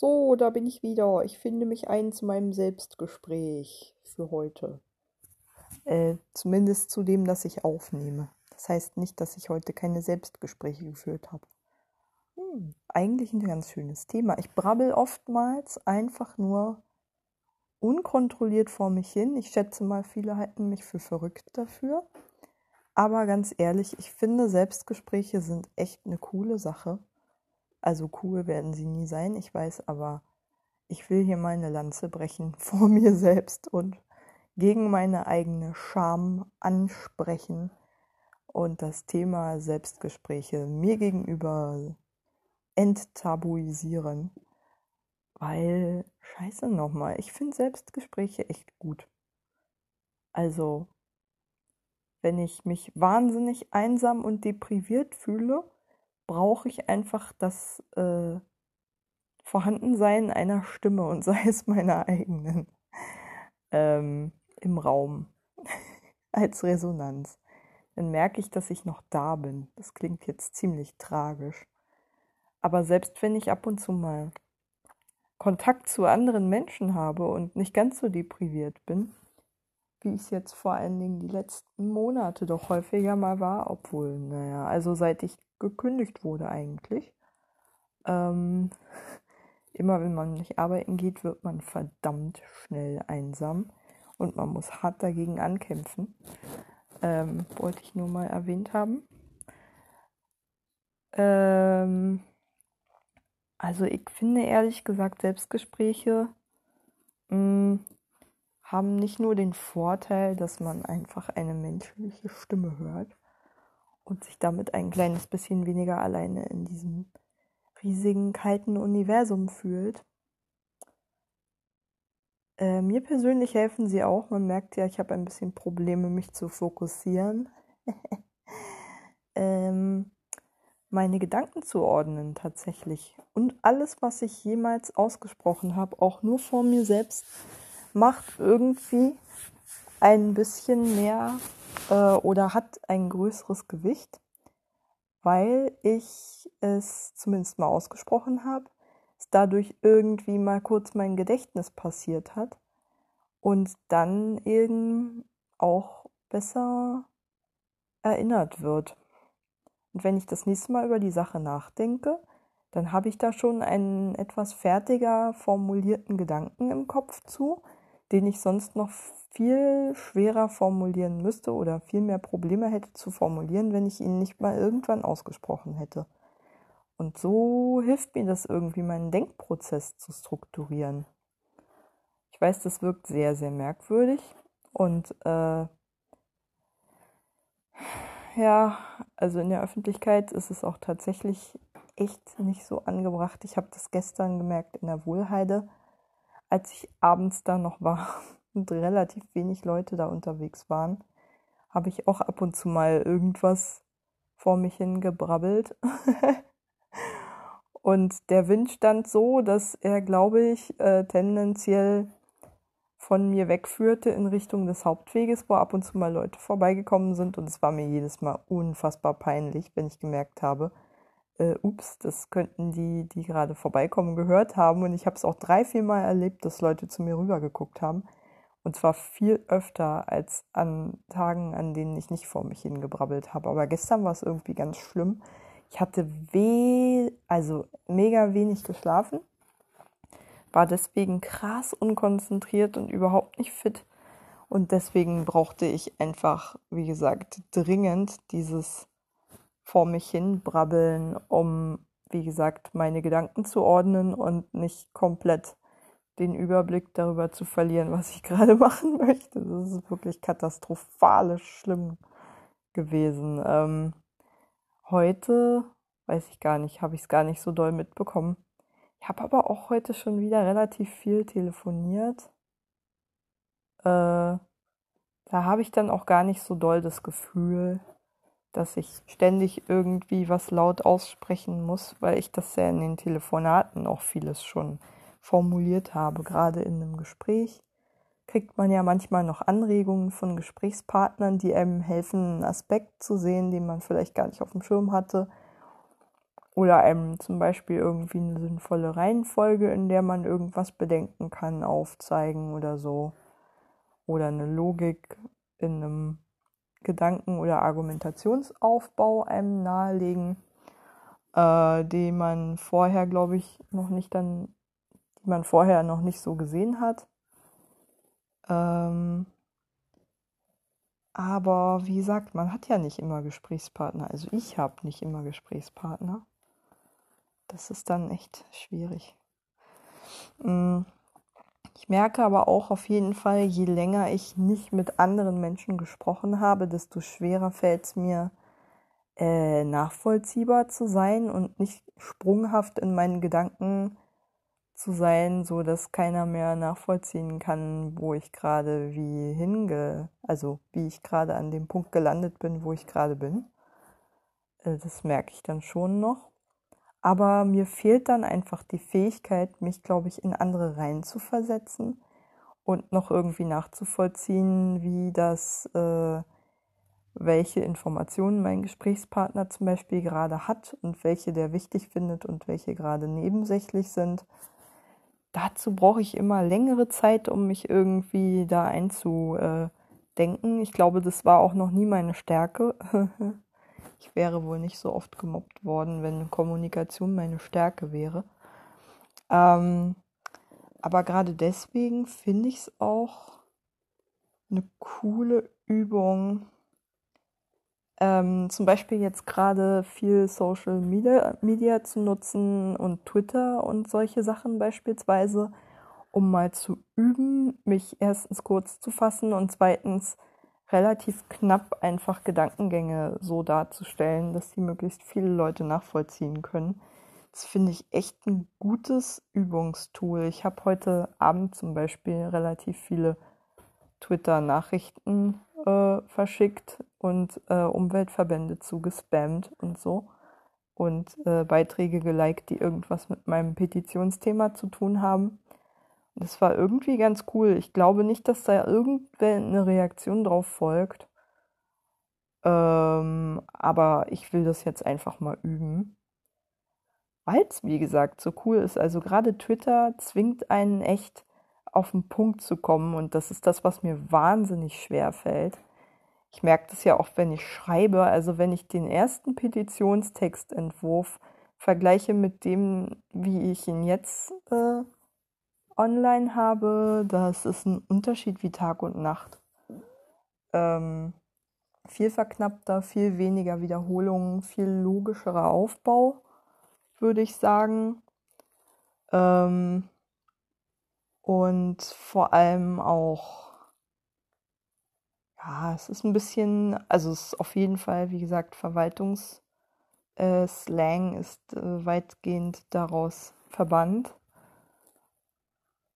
So, da bin ich wieder. Ich finde mich ein zu meinem Selbstgespräch für heute. Äh, zumindest zu dem, das ich aufnehme. Das heißt nicht, dass ich heute keine Selbstgespräche geführt habe. Hm, eigentlich ein ganz schönes Thema. Ich brabbel oftmals einfach nur unkontrolliert vor mich hin. Ich schätze mal, viele halten mich für verrückt dafür. Aber ganz ehrlich, ich finde, Selbstgespräche sind echt eine coole Sache. Also cool werden sie nie sein, ich weiß, aber ich will hier meine Lanze brechen vor mir selbst und gegen meine eigene Scham ansprechen und das Thema Selbstgespräche mir gegenüber enttabuisieren. Weil, scheiße nochmal, ich finde Selbstgespräche echt gut. Also, wenn ich mich wahnsinnig einsam und depriviert fühle, brauche ich einfach das äh, Vorhandensein einer Stimme und sei es meiner eigenen ähm, im Raum als Resonanz. Dann merke ich, dass ich noch da bin. Das klingt jetzt ziemlich tragisch. Aber selbst wenn ich ab und zu mal Kontakt zu anderen Menschen habe und nicht ganz so depriviert bin, wie ich es jetzt vor allen Dingen die letzten Monate doch häufiger mal war, obwohl, naja, also seit ich gekündigt wurde eigentlich. Ähm, immer wenn man nicht arbeiten geht, wird man verdammt schnell einsam und man muss hart dagegen ankämpfen. Ähm, wollte ich nur mal erwähnt haben. Ähm, also ich finde ehrlich gesagt, Selbstgespräche mh, mm, haben nicht nur den Vorteil, dass man einfach eine menschliche Stimme hört, und sich damit ein kleines bisschen weniger alleine in diesem riesigen, kalten Universum fühlt. Äh, mir persönlich helfen sie auch. Man merkt ja, ich habe ein bisschen Probleme, mich zu fokussieren. ähm, meine Gedanken zu ordnen tatsächlich. Und alles, was ich jemals ausgesprochen habe, auch nur vor mir selbst, macht irgendwie ein bisschen mehr äh, oder hat ein größeres Gewicht, weil ich es zumindest mal ausgesprochen habe, es dadurch irgendwie mal kurz mein Gedächtnis passiert hat und dann eben auch besser erinnert wird. Und wenn ich das nächste Mal über die Sache nachdenke, dann habe ich da schon einen etwas fertiger formulierten Gedanken im Kopf zu, den ich sonst noch viel schwerer formulieren müsste oder viel mehr Probleme hätte zu formulieren, wenn ich ihn nicht mal irgendwann ausgesprochen hätte. Und so hilft mir das irgendwie, meinen Denkprozess zu strukturieren. Ich weiß, das wirkt sehr, sehr merkwürdig und äh, ja, also in der Öffentlichkeit ist es auch tatsächlich echt nicht so angebracht. Ich habe das gestern gemerkt in der Wohlheide, als ich abends da noch war und relativ wenig Leute da unterwegs waren, habe ich auch ab und zu mal irgendwas vor mich hingebrabbelt. und der Wind stand so, dass er, glaube ich, äh, tendenziell von mir wegführte in Richtung des Hauptweges, wo ab und zu mal Leute vorbeigekommen sind. Und es war mir jedes Mal unfassbar peinlich, wenn ich gemerkt habe, äh, ups, das könnten die, die gerade vorbeikommen, gehört haben. Und ich habe es auch drei, vier Mal erlebt, dass Leute zu mir rübergeguckt haben. Und zwar viel öfter als an Tagen, an denen ich nicht vor mich hingebrabbelt habe. Aber gestern war es irgendwie ganz schlimm. Ich hatte weh, also mega wenig geschlafen, war deswegen krass unkonzentriert und überhaupt nicht fit. Und deswegen brauchte ich einfach, wie gesagt, dringend dieses vor mich hin brabbeln, um, wie gesagt, meine Gedanken zu ordnen und nicht komplett den Überblick darüber zu verlieren, was ich gerade machen möchte. Das ist wirklich katastrophalisch schlimm gewesen. Ähm, heute, weiß ich gar nicht, habe ich es gar nicht so doll mitbekommen. Ich habe aber auch heute schon wieder relativ viel telefoniert. Äh, da habe ich dann auch gar nicht so doll das Gefühl, dass ich ständig irgendwie was laut aussprechen muss, weil ich das ja in den Telefonaten auch vieles schon formuliert habe. Gerade in einem Gespräch kriegt man ja manchmal noch Anregungen von Gesprächspartnern, die einem helfen, einen Aspekt zu sehen, den man vielleicht gar nicht auf dem Schirm hatte. oder einem zum Beispiel irgendwie eine sinnvolle Reihenfolge, in der man irgendwas bedenken kann, aufzeigen oder so. Oder eine Logik in einem Gedanken- oder Argumentationsaufbau einem nahelegen, äh, den man vorher, glaube ich, noch nicht dann, die man vorher noch nicht so gesehen hat. Ähm, aber wie gesagt, man hat ja nicht immer Gesprächspartner. Also ich habe nicht immer Gesprächspartner. Das ist dann echt schwierig. Mm. Ich merke aber auch auf jeden Fall, je länger ich nicht mit anderen Menschen gesprochen habe, desto schwerer fällt es mir, äh, nachvollziehbar zu sein und nicht sprunghaft in meinen Gedanken zu sein, so dass keiner mehr nachvollziehen kann, wo ich gerade wie hinge, also wie ich gerade an dem Punkt gelandet bin, wo ich gerade bin. Äh, das merke ich dann schon noch. Aber mir fehlt dann einfach die Fähigkeit, mich, glaube ich, in andere Reihen zu versetzen und noch irgendwie nachzuvollziehen, wie das, äh, welche Informationen mein Gesprächspartner zum Beispiel gerade hat und welche der wichtig findet und welche gerade nebensächlich sind dazu brauche ich immer längere Zeit, um mich irgendwie da einzudenken. Ich glaube, das war auch noch nie meine Stärke. ich wäre wohl nicht so oft gemobbt worden, wenn Kommunikation meine Stärke wäre. Ähm, aber gerade deswegen finde ich es auch eine coole Übung, ähm, zum Beispiel jetzt gerade viel Social Media, Media zu nutzen und Twitter und solche Sachen beispielsweise, um mal zu üben, mich erstens kurz zu fassen und zweitens relativ knapp einfach Gedankengänge so darzustellen, dass die möglichst viele Leute nachvollziehen können. Das finde ich echt ein gutes Übungstool. Ich habe heute Abend zum Beispiel relativ viele Twitter-Nachrichten äh, verschickt und äh, Umweltverbände zugespammt und so und äh, Beiträge geliked, die irgendwas mit meinem Petitionsthema zu tun haben. Das war irgendwie ganz cool. Ich glaube nicht, dass da irgendwer eine Reaktion drauf folgt. Ähm, aber ich will das jetzt einfach mal üben. Weil es, wie gesagt, so cool ist. Also gerade Twitter zwingt einen echt auf den Punkt zu kommen. Und das ist das, was mir wahnsinnig schwer fällt. Ich merke das ja auch, wenn ich schreibe. Also wenn ich den ersten Petitionstextentwurf vergleiche mit dem, wie ich ihn jetzt äh, online habe, das ist ein Unterschied wie Tag und Nacht. Ähm, viel verknappter, viel weniger Wiederholungen, viel logischerer Aufbau, würde ich sagen. Ähm, und vor allem auch, ja, es ist ein bisschen, also es ist auf jeden Fall, wie gesagt, Verwaltungsslang äh, ist äh, weitgehend daraus verbannt.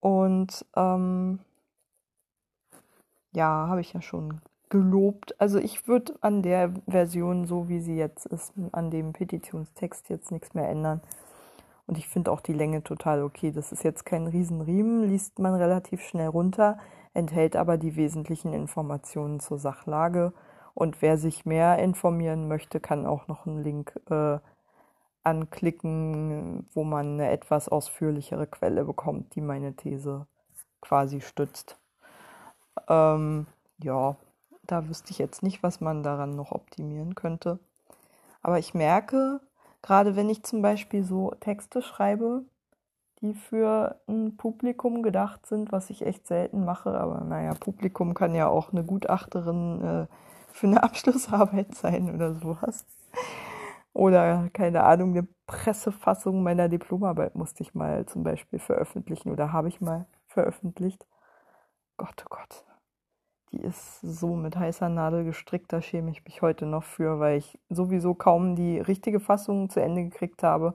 Und ähm, ja, habe ich ja schon gelobt. Also ich würde an der Version, so wie sie jetzt ist, an dem Petitionstext jetzt nichts mehr ändern. Und ich finde auch die Länge total okay. Das ist jetzt kein Riesenriemen, liest man relativ schnell runter, enthält aber die wesentlichen Informationen zur Sachlage. Und wer sich mehr informieren möchte, kann auch noch einen Link äh, anklicken, wo man eine etwas ausführlichere Quelle bekommt, die meine These quasi stützt. Ähm, ja, da wüsste ich jetzt nicht, was man daran noch optimieren könnte. Aber ich merke, Gerade wenn ich zum Beispiel so Texte schreibe, die für ein Publikum gedacht sind, was ich echt selten mache. Aber naja, Publikum kann ja auch eine Gutachterin äh, für eine Abschlussarbeit sein oder sowas. Oder keine Ahnung, eine Pressefassung meiner Diplomarbeit musste ich mal zum Beispiel veröffentlichen oder habe ich mal veröffentlicht. Gott, oh Gott die ist so mit heißer Nadel gestrickt, da schäme ich mich heute noch für, weil ich sowieso kaum die richtige Fassung zu Ende gekriegt habe.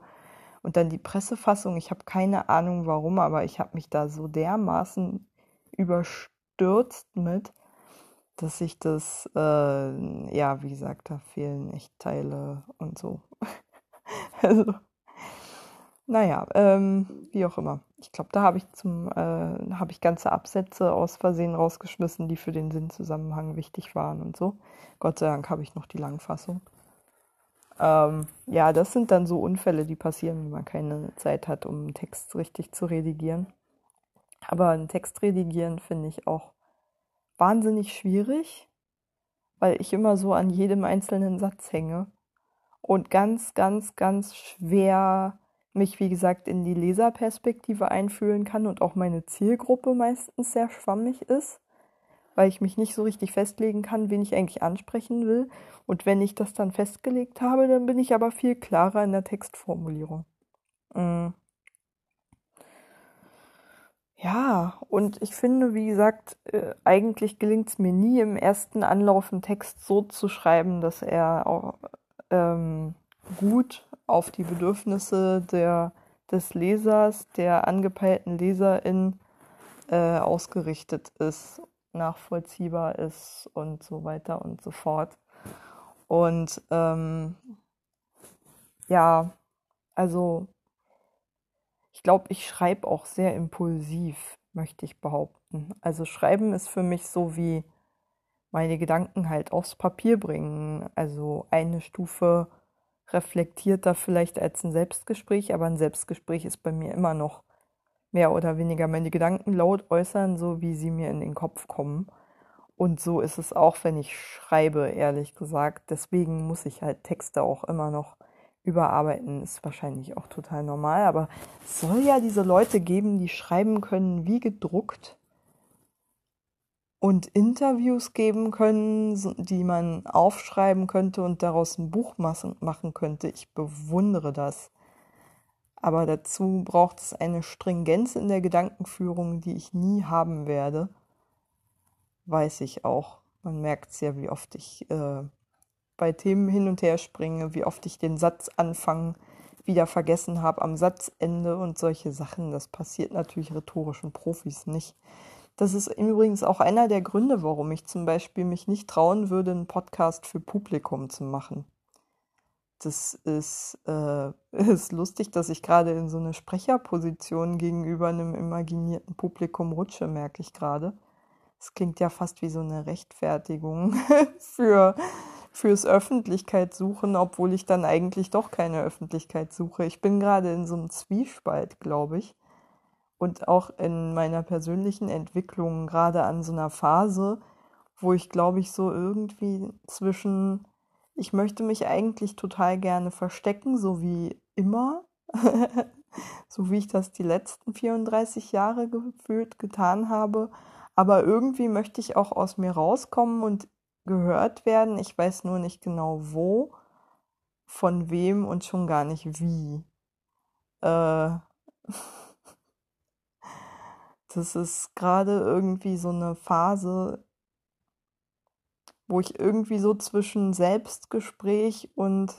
Und dann die Pressefassung, ich habe keine Ahnung warum, aber ich habe mich da so dermaßen überstürzt mit, dass ich das, äh, ja, wie gesagt, da fehlen echt Teile und so. also, naja, ähm, wie auch immer. Ich glaube, da habe ich zum, äh, habe ich ganze Absätze aus Versehen rausgeschmissen, die für den Sinnzusammenhang wichtig waren und so. Gott sei Dank habe ich noch die Langfassung. Ähm, ja, das sind dann so Unfälle, die passieren, wenn man keine Zeit hat, um einen Text richtig zu redigieren. Aber einen Text redigieren finde ich auch wahnsinnig schwierig, weil ich immer so an jedem einzelnen Satz hänge und ganz, ganz, ganz schwer mich, wie gesagt, in die Leserperspektive einfühlen kann und auch meine Zielgruppe meistens sehr schwammig ist, weil ich mich nicht so richtig festlegen kann, wen ich eigentlich ansprechen will. Und wenn ich das dann festgelegt habe, dann bin ich aber viel klarer in der Textformulierung. Mhm. Ja, und ich finde, wie gesagt, äh, eigentlich gelingt es mir nie im ersten Anlauf einen Text so zu schreiben, dass er auch ähm, gut auf die Bedürfnisse der, des Lesers, der angepeilten Leserin äh, ausgerichtet ist, nachvollziehbar ist und so weiter und so fort. Und ähm, ja, also ich glaube, ich schreibe auch sehr impulsiv, möchte ich behaupten. Also schreiben ist für mich so wie meine Gedanken halt aufs Papier bringen. Also eine Stufe reflektierter vielleicht als ein Selbstgespräch, aber ein Selbstgespräch ist bei mir immer noch mehr oder weniger meine Gedanken laut äußern, so wie sie mir in den Kopf kommen. Und so ist es auch, wenn ich schreibe, ehrlich gesagt. Deswegen muss ich halt Texte auch immer noch überarbeiten ist wahrscheinlich auch total normal, aber es soll ja diese Leute geben, die schreiben können wie gedruckt und Interviews geben können, die man aufschreiben könnte und daraus ein Buch machen könnte. Ich bewundere das. Aber dazu braucht es eine Stringenz in der Gedankenführung, die ich nie haben werde. Weiß ich auch. Man merkt sehr, wie oft ich äh, bei Themen hin und her springe, wie oft ich den Satzanfang wieder vergessen habe am Satzende und solche Sachen. Das passiert natürlich rhetorischen Profis nicht. Das ist übrigens auch einer der Gründe, warum ich zum Beispiel mich nicht trauen würde, einen Podcast für Publikum zu machen. Das ist, äh, ist lustig, dass ich gerade in so eine Sprecherposition gegenüber einem imaginierten Publikum rutsche, merke ich gerade. Das klingt ja fast wie so eine Rechtfertigung für fürs Öffentlichkeit suchen, obwohl ich dann eigentlich doch keine Öffentlichkeit suche. Ich bin gerade in so einem Zwiespalt, glaube ich. Und auch in meiner persönlichen Entwicklung gerade an so einer Phase, wo ich glaube ich so irgendwie zwischen, ich möchte mich eigentlich total gerne verstecken, so wie immer, so wie ich das die letzten 34 Jahre gefühlt getan habe. Aber irgendwie möchte ich auch aus mir rauskommen und gehört werden. Ich weiß nur nicht genau wo, von wem und schon gar nicht wie. Äh, das ist gerade irgendwie so eine Phase, wo ich irgendwie so zwischen Selbstgespräch und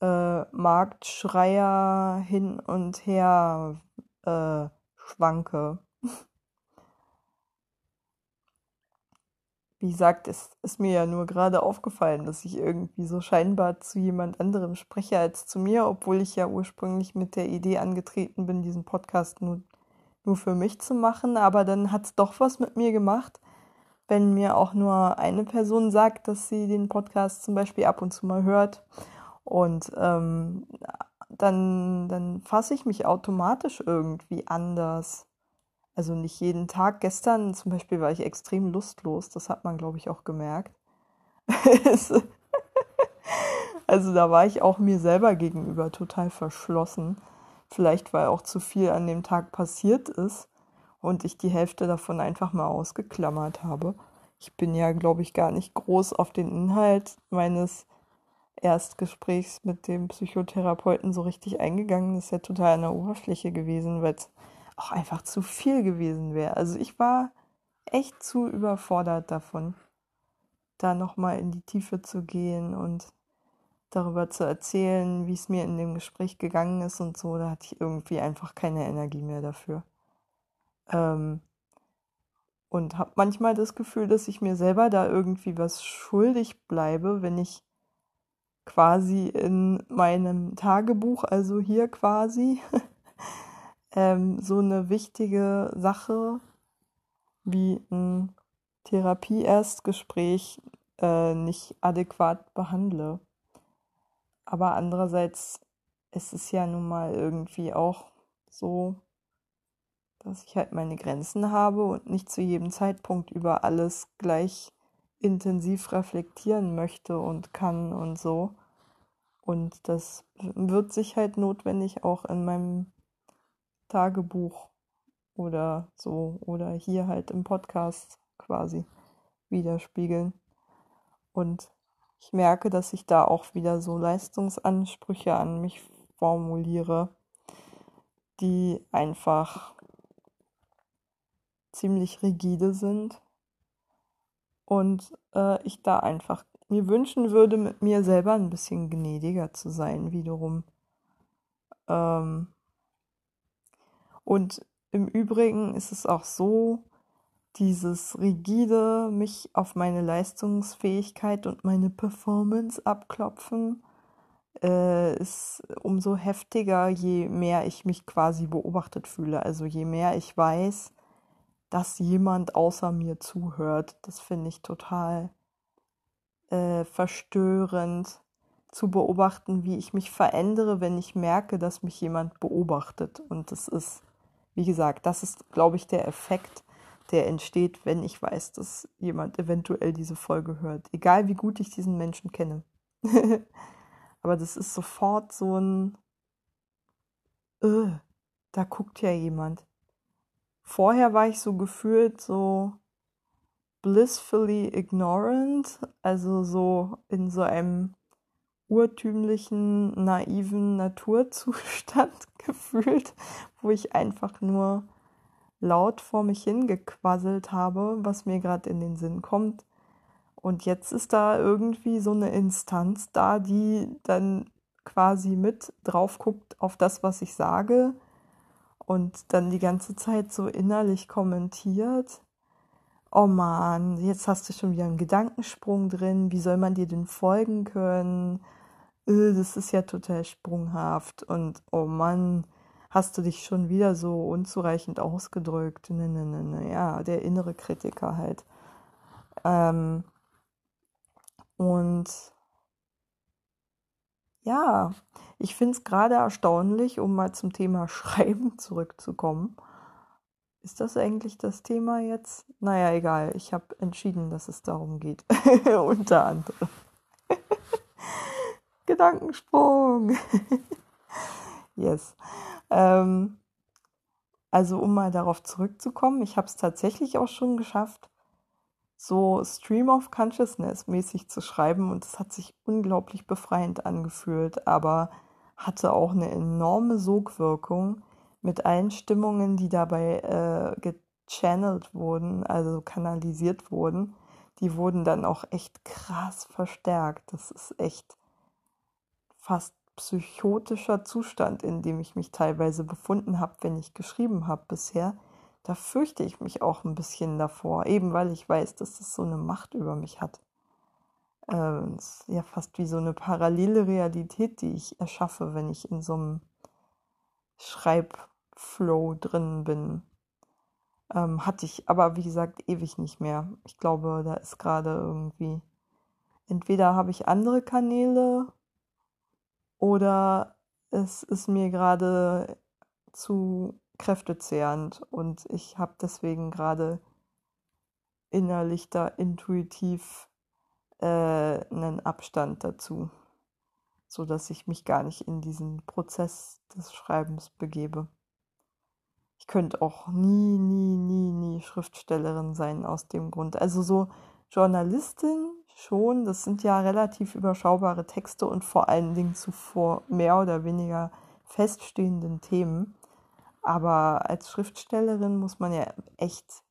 äh, Marktschreier hin und her äh, schwanke. wie gesagt, es ist mir ja nur gerade aufgefallen, dass ich irgendwie so scheinbar zu jemand anderem spreche als zu mir, obwohl ich ja ursprünglich mit der Idee angetreten bin, diesen Podcast nur, nur für mich zu machen. Aber dann hat es doch was mit mir gemacht, wenn mir auch nur eine Person sagt, dass sie den Podcast zum Beispiel ab und zu mal hört. Und ähm, dann, dann fasse ich mich automatisch irgendwie anders. Also nicht jeden Tag. Gestern zum Beispiel war ich extrem lustlos. Das hat man, glaube ich, auch gemerkt. also da war ich auch mir selber gegenüber total verschlossen. Vielleicht, weil auch zu viel an dem Tag passiert ist und ich die Hälfte davon einfach mal ausgeklammert habe. Ich bin ja, glaube ich, gar nicht groß auf den Inhalt meines Erstgesprächs mit dem Psychotherapeuten so richtig eingegangen. Das ist ja total an der Oberfläche gewesen, weil es auch einfach zu viel gewesen wäre. Also ich war echt zu überfordert davon, da nochmal in die Tiefe zu gehen und darüber zu erzählen, wie es mir in dem Gespräch gegangen ist und so. Da hatte ich irgendwie einfach keine Energie mehr dafür. Ähm, und habe manchmal das Gefühl, dass ich mir selber da irgendwie was schuldig bleibe, wenn ich quasi in meinem Tagebuch, also hier quasi, ähm, so eine wichtige Sache wie ein Therapie-Erstgespräch äh, nicht adäquat behandle. Aber andererseits ist es ja nun mal irgendwie auch so, dass ich halt meine Grenzen habe und nicht zu jedem Zeitpunkt über alles gleich intensiv reflektieren möchte und kann und so. Und das wird sich halt notwendig auch in meinem Tagebuch oder so oder hier halt im Podcast quasi widerspiegeln. Und ich merke, dass ich da auch wieder so Leistungsansprüche an mich formuliere, die einfach ziemlich rigide sind und äh, ich da einfach mir wünschen würde, mit mir selber ein bisschen gnädiger zu sein, wiederum. Ähm und im Übrigen ist es auch so, dieses rigide, mich auf meine Leistungsfähigkeit und meine Performance abklopfen, äh, ist umso heftiger, je mehr ich mich quasi beobachtet fühle. Also je mehr ich weiß, dass jemand außer mir zuhört. Das finde ich total äh, verstörend zu beobachten, wie ich mich verändere, wenn ich merke, dass mich jemand beobachtet. Und das ist, wie gesagt, das ist, glaube ich, der Effekt, der entsteht, wenn ich weiß, dass jemand eventuell diese Folge hört. Egal wie gut ich diesen Menschen kenne. Aber das ist sofort so ein, äh, da guckt ja jemand. Vorher war ich so gefühlt so blissfully ignorant, also so in so einem urtümlichen, naiven Naturzustand gefühlt, wo ich einfach nur laut vor mich hingequasselt habe, was mir gerade in den Sinn kommt. Und jetzt ist da irgendwie so eine Instanz da, die dann quasi mit drauf guckt auf das, was ich sage und dann die ganze Zeit so innerlich kommentiert. Oh man, jetzt hast du schon wieder einen Gedankensprung drin. Wie soll man dir denn folgen können? Äh, das ist ja total sprunghaft. Und oh Mann, hast du dich schon wieder so unzureichend ausgedrückt. Ne, ne, ne, ne. Ja, der innere Kritiker halt. Ähm, und ja, ich finde es gerade erstaunlich, um mal zum Thema Schreiben zurückzukommen. Ist das eigentlich das Thema jetzt? Naja, egal. Ich habe entschieden, dass es darum geht. Unter anderem. Gedankensprung. yes. Ähm, also um mal darauf zurückzukommen, ich habe es tatsächlich auch schon geschafft, so Stream of Consciousness mäßig zu schreiben und es hat sich unglaublich befreiend angefühlt, aber hatte auch eine enorme Sogwirkung mit allen Stimmungen, die dabei äh, gechannelt wurden, also kanalisiert wurden. Die wurden dann auch echt krass verstärkt. Das ist echt fast psychotischer Zustand, in dem ich mich teilweise befunden habe, wenn ich geschrieben habe bisher da fürchte ich mich auch ein bisschen davor, eben weil ich weiß, dass es so eine Macht über mich hat. Ähm, ist ja fast wie so eine parallele Realität, die ich erschaffe, wenn ich in so einem Schreibflow drin bin. Ähm, hatte ich aber, wie gesagt, ewig nicht mehr. Ich glaube, da ist gerade irgendwie, entweder habe ich andere Kanäle oder es ist mir gerade zu kräftezehrend und ich habe deswegen gerade innerlich da intuitiv äh, einen Abstand dazu, so dass ich mich gar nicht in diesen Prozess des Schreibens begebe. Ich könnte auch nie, nie, nie, nie Schriftstellerin sein aus dem Grund. Also so Journalistin schon, das sind ja relativ überschaubare Texte und vor allen Dingen zuvor mehr oder weniger feststehenden Themen. Aber als Schriftstellerin muss man ja echt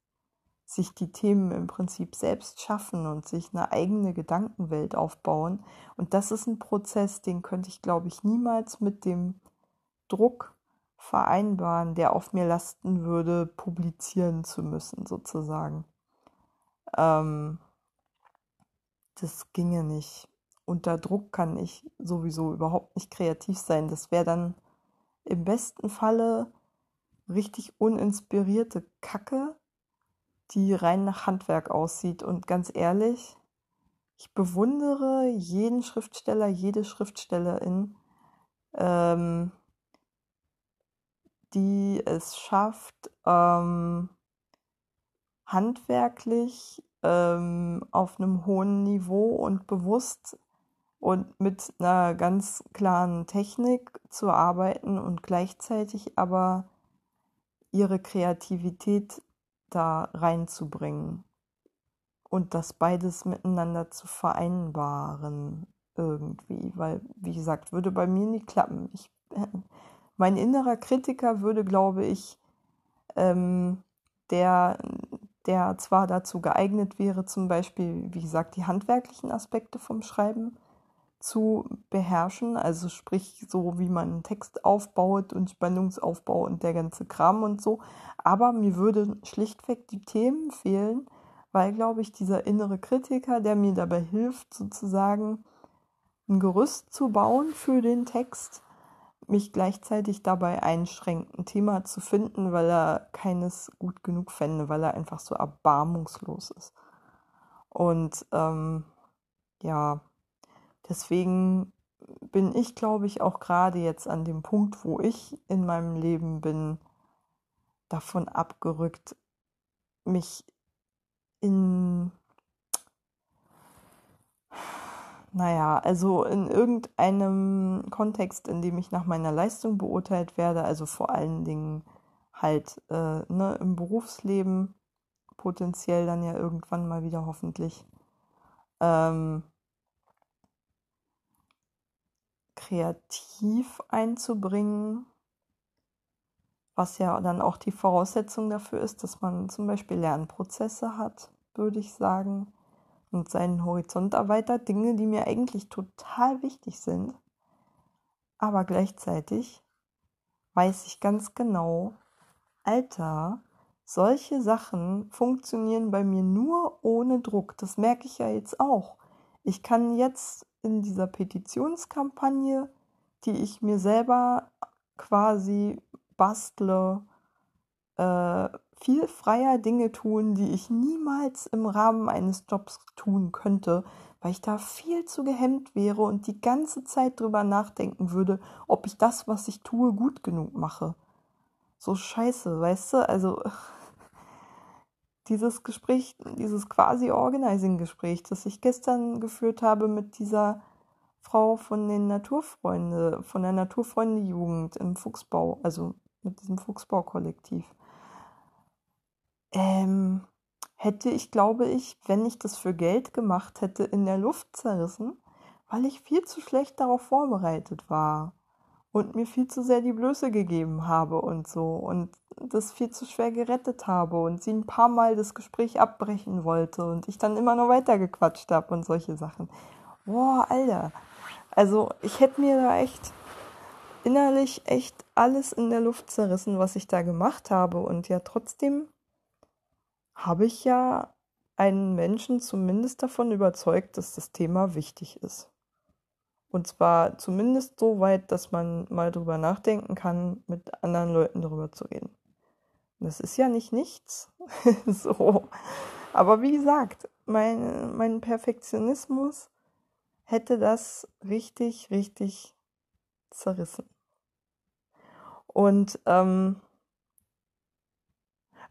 sich die Themen im Prinzip selbst schaffen und sich eine eigene Gedankenwelt aufbauen. Und das ist ein Prozess, den könnte ich, glaube ich, niemals mit dem Druck vereinbaren, der auf mir lasten würde, publizieren zu müssen, sozusagen. Ähm, das ginge nicht. Unter Druck kann ich sowieso überhaupt nicht kreativ sein. Das wäre dann im besten Falle richtig uninspirierte Kacke, die rein nach Handwerk aussieht. Und ganz ehrlich, ich bewundere jeden Schriftsteller, jede Schriftstellerin, ähm, die es schafft, ähm, handwerklich ähm, auf einem hohen Niveau und bewusst und mit einer ganz klaren Technik zu arbeiten und gleichzeitig aber ihre Kreativität da reinzubringen und das beides miteinander zu vereinbaren irgendwie, weil wie gesagt, würde bei mir nie klappen. Ich, mein innerer Kritiker würde, glaube ich, ähm, der, der zwar dazu geeignet wäre, zum Beispiel, wie gesagt, die handwerklichen Aspekte vom Schreiben zu beherrschen, also sprich so, wie man einen Text aufbaut und Spannungsaufbau und der ganze Kram und so. Aber mir würde schlichtweg die Themen fehlen, weil, glaube ich, dieser innere Kritiker, der mir dabei hilft, sozusagen ein Gerüst zu bauen für den Text, mich gleichzeitig dabei einschränkt, ein Thema zu finden, weil er keines gut genug fände, weil er einfach so erbarmungslos ist. Und ähm, ja, Deswegen bin ich, glaube ich, auch gerade jetzt an dem Punkt, wo ich in meinem Leben bin, davon abgerückt, mich in, naja, also in irgendeinem Kontext, in dem ich nach meiner Leistung beurteilt werde, also vor allen Dingen halt äh, ne, im Berufsleben, potenziell dann ja irgendwann mal wieder hoffentlich, ähm, kreativ einzubringen, was ja dann auch die Voraussetzung dafür ist, dass man zum Beispiel Lernprozesse hat, würde ich sagen, und seinen Horizont erweitert, Dinge, die mir eigentlich total wichtig sind. Aber gleichzeitig weiß ich ganz genau, Alter, solche Sachen funktionieren bei mir nur ohne Druck. Das merke ich ja jetzt auch. Ich kann jetzt in dieser Petitionskampagne, die ich mir selber quasi bastle, äh, viel freier Dinge tun, die ich niemals im Rahmen eines Jobs tun könnte, weil ich da viel zu gehemmt wäre und die ganze Zeit drüber nachdenken würde, ob ich das, was ich tue, gut genug mache. So scheiße, weißt du? Also dieses Gespräch, dieses quasi Organizing-Gespräch, das ich gestern geführt habe mit dieser Frau von den Naturfreunde, von der Naturfreunde-Jugend im Fuchsbau, also mit diesem Fuchsbau-Kollektiv. Ähm, hätte ich, glaube ich, wenn ich das für Geld gemacht hätte, in der Luft zerrissen, weil ich viel zu schlecht darauf vorbereitet war und mir viel zu sehr die Blöße gegeben habe und so und das viel zu schwer gerettet habe und sie ein paar Mal das Gespräch abbrechen wollte und ich dann immer nur weitergequatscht habe und solche Sachen. Boah, Alter. Also ich hätte mir da echt innerlich echt alles in der Luft zerrissen, was ich da gemacht habe und ja trotzdem habe ich ja einen Menschen zumindest davon überzeugt, dass das Thema wichtig ist. Und zwar zumindest so weit, dass man mal drüber nachdenken kann, mit anderen Leuten darüber zu reden. Das ist ja nicht nichts. so. Aber wie gesagt, mein, mein Perfektionismus hätte das richtig, richtig zerrissen. Und ähm,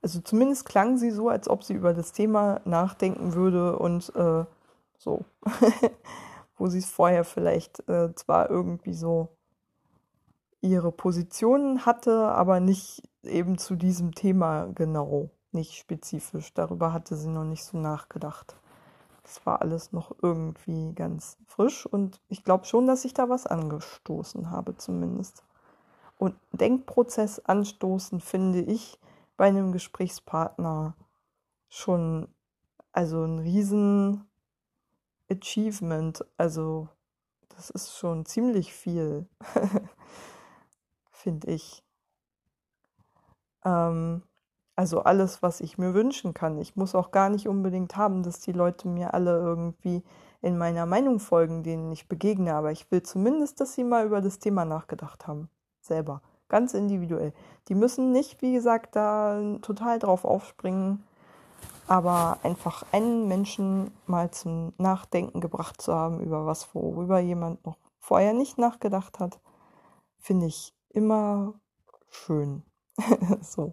also zumindest klang sie so, als ob sie über das Thema nachdenken würde und äh, so. wo sie es vorher vielleicht äh, zwar irgendwie so ihre Positionen hatte, aber nicht eben zu diesem Thema genau, nicht spezifisch. Darüber hatte sie noch nicht so nachgedacht. Das war alles noch irgendwie ganz frisch und ich glaube schon, dass ich da was angestoßen habe zumindest. Und Denkprozess anstoßen finde ich bei einem Gesprächspartner schon also ein riesen Achievement. Also das ist schon ziemlich viel, finde ich. Ähm, also alles, was ich mir wünschen kann. Ich muss auch gar nicht unbedingt haben, dass die Leute mir alle irgendwie in meiner Meinung folgen, denen ich begegne. Aber ich will zumindest, dass sie mal über das Thema nachgedacht haben. Selber. Ganz individuell. Die müssen nicht, wie gesagt, da total drauf aufspringen Aber einfach einen Menschen mal zum Nachdenken gebracht zu haben über was, worüber jemand noch vorher nicht nachgedacht hat, finde ich immer schön. so.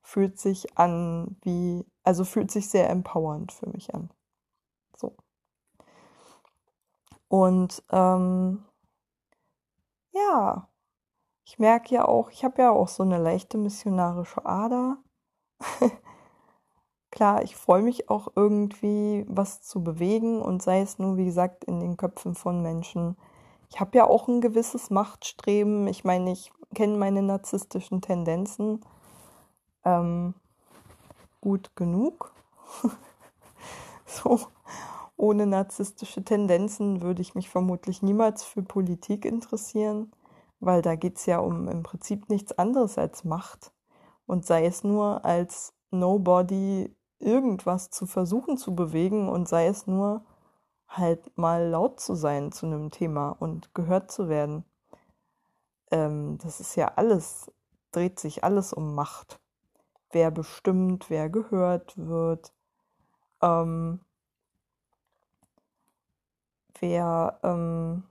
Fühlt sich an wie, also fühlt sich sehr empowernd für mich an. So. Und ähm, ja, ich merke ja auch, ich habe ja auch so eine leichte missionarische Ader. Klar, ich freue mich auch irgendwie, was zu bewegen und sei es nur, wie gesagt, in den Köpfen von Menschen. Ich habe ja auch ein gewisses Machtstreben. Ich meine, ich kenne meine narzisstischen Tendenzen ähm, gut genug. so, ohne narzisstische Tendenzen würde ich mich vermutlich niemals für Politik interessieren, weil da geht es ja um im Prinzip nichts anderes als Macht. Und sei es nur als Nobody irgendwas zu versuchen zu bewegen und sei es nur halt mal laut zu sein zu einem Thema und gehört zu werden. Ähm, das ist ja alles, dreht sich alles um Macht. Wer bestimmt, wer gehört wird, ähm, wer, ähm,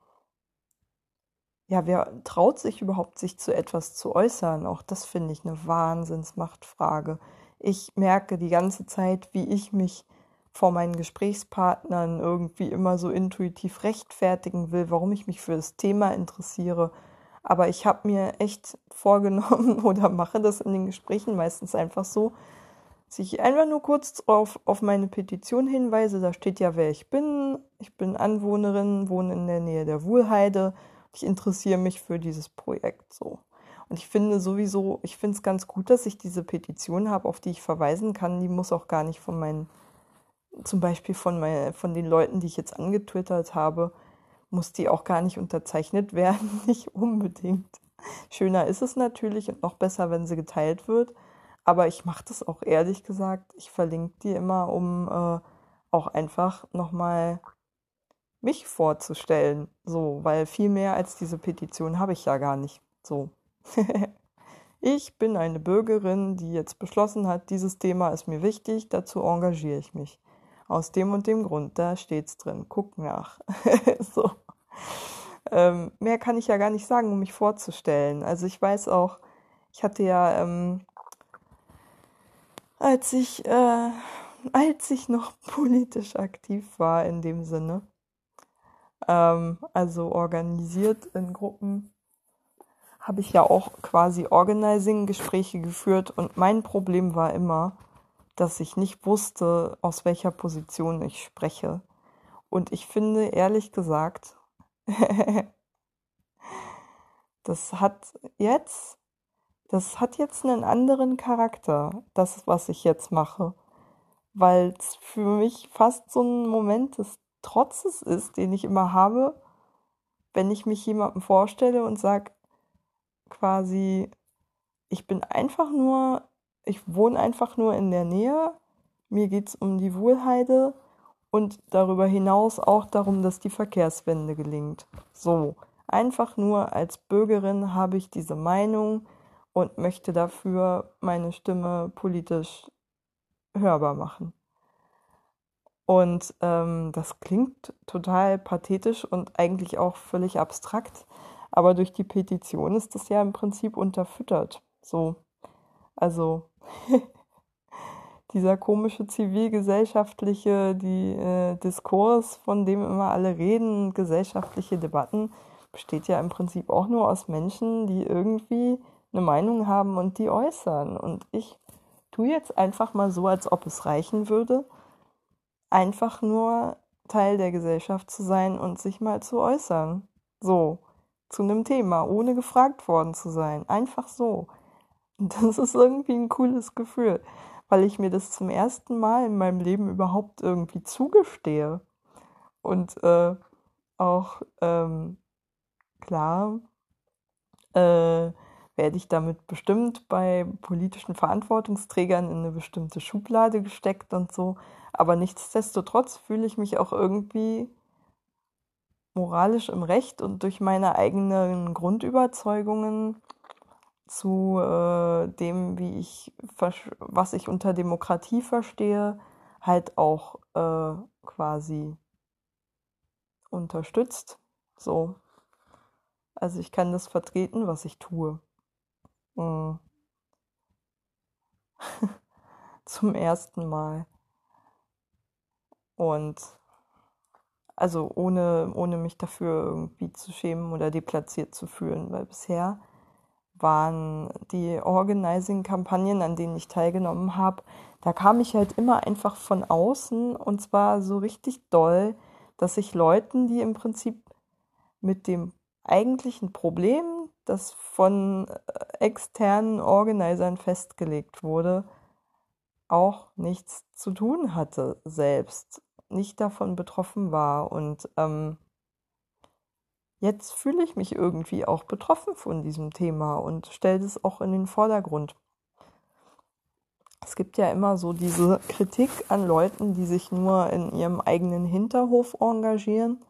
ja, wer traut sich überhaupt, sich zu etwas zu äußern? Auch das finde ich eine Wahnsinnsmachtfrage. Ich merke die ganze Zeit, wie ich mich vor meinen Gesprächspartnern irgendwie immer so intuitiv rechtfertigen will, warum ich mich für das Thema interessiere. Aber ich habe mir echt vorgenommen oder mache das in den Gesprächen meistens einfach so, sich einfach nur kurz auf, auf meine Petition hinweise. Da steht ja, wer ich bin. Ich bin Anwohnerin, wohne in der Nähe der Wuhlheide. Ich interessiere mich für dieses Projekt so. Und ich finde sowieso, ich finde es ganz gut, dass ich diese Petition habe, auf die ich verweisen kann. Die muss auch gar nicht von meinen, zum Beispiel von, mein, von den Leuten, die ich jetzt angetwittert habe, muss die auch gar nicht unterzeichnet werden. nicht unbedingt. Schöner ist es natürlich und noch besser, wenn sie geteilt wird. Aber ich mache das auch ehrlich gesagt. Ich verlinke die immer, um äh, auch einfach nochmal mich vorzustellen. So, weil viel mehr als diese Petition habe ich ja gar nicht. So. ich bin eine Bürgerin, die jetzt beschlossen hat, dieses Thema ist mir wichtig, dazu engagiere ich mich. Aus dem und dem Grund, da steht's drin. Guck nach. so. Ähm, mehr kann ich ja gar nicht sagen, um mich vorzustellen. Also ich weiß auch, ich hatte ja ähm, als ich, äh, als ich noch politisch aktiv war in dem Sinne. Ähm, also organisiert in Gruppen habe ich ja auch quasi Organizing-Gespräche geführt und mein Problem war immer, dass ich nicht wusste, aus welcher Position ich spreche. Und ich finde, ehrlich gesagt, das hat jetzt das hat jetzt einen anderen Charakter, das, was ich jetzt mache. Weil es für mich fast so ein Moment des Trotzes ist, den ich immer habe, wenn ich mich jemandem vorstelle und sage, quasi, ich bin einfach nur, ich wohne einfach nur in der Nähe, mir geht es um die Wohlheide und darüber hinaus auch darum, dass die Verkehrswende gelingt. So, einfach nur als Bürgerin habe ich diese Meinung, und möchte dafür meine Stimme politisch hörbar machen. Und ähm, das klingt total pathetisch und eigentlich auch völlig abstrakt, aber durch die Petition ist das ja im Prinzip unterfüttert. So, also dieser komische zivilgesellschaftliche die, äh, Diskurs, von dem immer alle reden, gesellschaftliche Debatten, besteht ja im Prinzip auch nur aus Menschen, die irgendwie eine Meinung haben und die äußern. Und ich tue jetzt einfach mal so, als ob es reichen würde, einfach nur Teil der Gesellschaft zu sein und sich mal zu äußern. So, zu einem Thema, ohne gefragt worden zu sein. Einfach so. Und das ist irgendwie ein cooles Gefühl, weil ich mir das zum ersten Mal in meinem Leben überhaupt irgendwie zugestehe. Und äh, auch ähm, klar, äh, werde ich damit bestimmt bei politischen Verantwortungsträgern in eine bestimmte Schublade gesteckt und so. Aber nichtsdestotrotz fühle ich mich auch irgendwie moralisch im Recht und durch meine eigenen Grundüberzeugungen zu äh, dem, wie ich, was ich unter Demokratie verstehe, halt auch äh, quasi unterstützt. So. Also ich kann das vertreten, was ich tue. Mhm. Zum ersten Mal. Und also ohne, ohne mich dafür irgendwie zu schämen oder deplatziert zu fühlen, weil bisher waren die Organizing-Kampagnen, an denen ich teilgenommen habe, da kam ich halt immer einfach von außen und zwar so richtig doll, dass ich Leuten, die im Prinzip mit dem eigentlichen Problem, das von äh, externen Organisern festgelegt wurde, auch nichts zu tun hatte selbst, nicht davon betroffen war und ähm, jetzt fühle ich mich irgendwie auch betroffen von diesem Thema und stelle es auch in den Vordergrund. Es gibt ja immer so diese Kritik an Leuten, die sich nur in ihrem eigenen Hinterhof engagieren.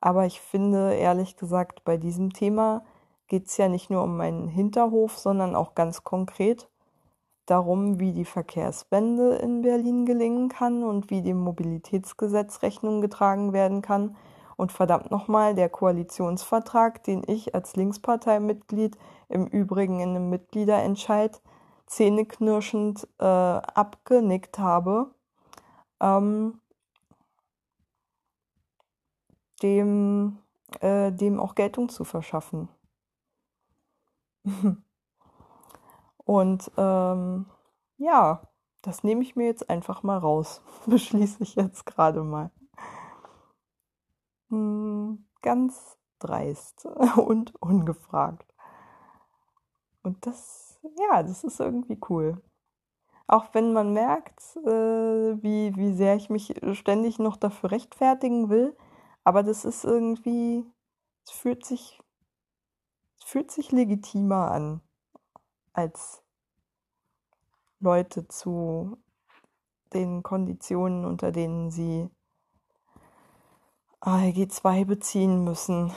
Aber ich finde, ehrlich gesagt, bei diesem Thema geht es ja nicht nur um meinen Hinterhof, sondern auch ganz konkret darum, wie die Verkehrswende in Berlin gelingen kann und wie dem Mobilitätsgesetz Rechnung getragen werden kann und verdammt nochmal, der Koalitionsvertrag, den ich als Linksparteimitglied im Übrigen in einem Mitgliederentscheid zähneknirschend äh, abgenickt habe, ähm, dem, äh, dem auch Geltung zu verschaffen. Und ähm, ja, das nehme ich mir jetzt einfach mal raus. Beschließe ich jetzt gerade mal. Hm, ganz dreist und ungefragt. Und das, ja, das ist irgendwie cool. Auch wenn man merkt, äh, wie, wie sehr ich mich ständig noch dafür rechtfertigen will, aber das ist irgendwie, es fühlt sich, es fühlt sich legitimer an, als Leute zu den Konditionen, unter denen sie ALG 2 beziehen müssen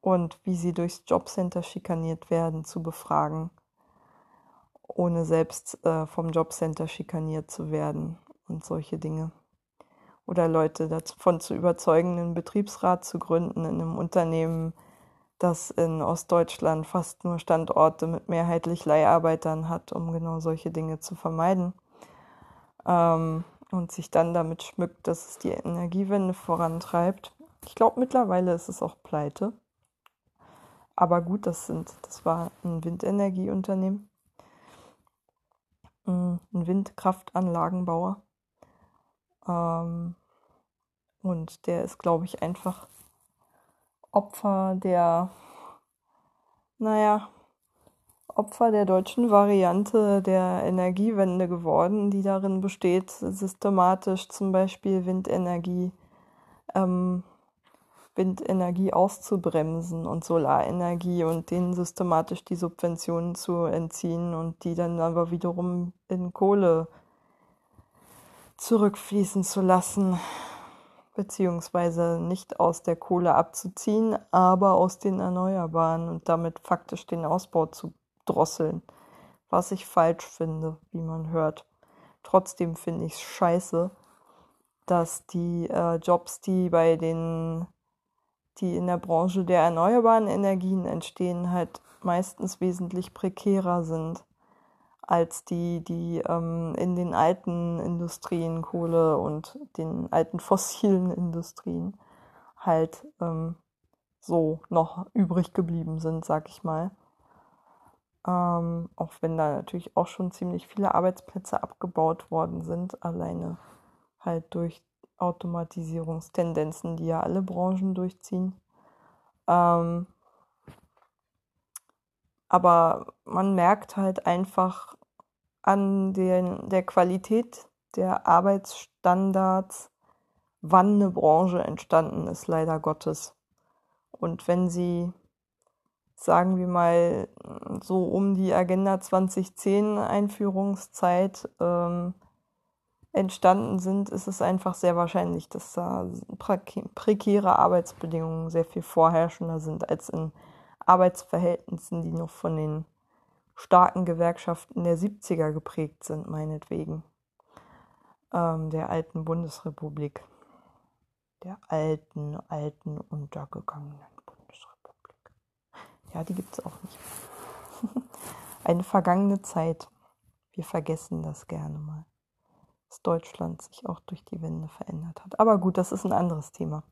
und wie sie durchs Jobcenter schikaniert werden, zu befragen, ohne selbst äh, vom Jobcenter schikaniert zu werden und solche Dinge. Oder Leute davon zu überzeugen, einen Betriebsrat zu gründen in einem Unternehmen, das in Ostdeutschland fast nur Standorte mit mehrheitlich Leiharbeitern hat, um genau solche Dinge zu vermeiden. Ähm, und sich dann damit schmückt, dass es die Energiewende vorantreibt. Ich glaube, mittlerweile ist es auch pleite. Aber gut, das sind, das war ein Windenergieunternehmen, mm, ein Windkraftanlagenbauer. Ähm, und der ist, glaube ich, einfach Opfer der, naja, Opfer der deutschen Variante der Energiewende geworden, die darin besteht, systematisch zum Beispiel Windenergie, ähm, Windenergie auszubremsen und Solarenergie und denen systematisch die Subventionen zu entziehen und die dann aber wiederum in Kohle zurückfließen zu lassen, beziehungsweise nicht aus der Kohle abzuziehen, aber aus den Erneuerbaren und damit faktisch den Ausbau zu drosseln, was ich falsch finde, wie man hört. Trotzdem finde ich es scheiße, dass die äh, Jobs, die bei den, die in der Branche der erneuerbaren Energien entstehen, halt meistens wesentlich prekärer sind als die, die ähm, in den alten Industrien, Kohle und den alten fossilen Industrien halt ähm, so noch übrig geblieben sind, sag ich mal. Ähm, auch wenn da natürlich auch schon ziemlich viele Arbeitsplätze abgebaut worden sind, alleine halt durch Automatisierungstendenzen, die ja alle Branchen durchziehen. Ähm, aber man merkt halt einfach an den, der Qualität der Arbeitsstandards, wann eine Branche entstanden ist, leider Gottes. Und wenn sie sagen wir mal, so um die Agenda 2010 Einführungszeit ähm, entstanden sind, ist es einfach sehr wahrscheinlich, dass da prekäre Arbeitsbedingungen sehr viel vorherrschender sind als in Arbeitsverhältnissen, die noch von den starken Gewerkschaften der 70er geprägt sind, meinetwegen, ähm, der alten Bundesrepublik, der alten, alten, untergegangenen Bundesrepublik. Ja, die gibt es auch nicht. Eine vergangene Zeit. Wir vergessen das gerne mal, dass Deutschland sich auch durch die Wende verändert hat. Aber gut, das ist ein anderes Thema.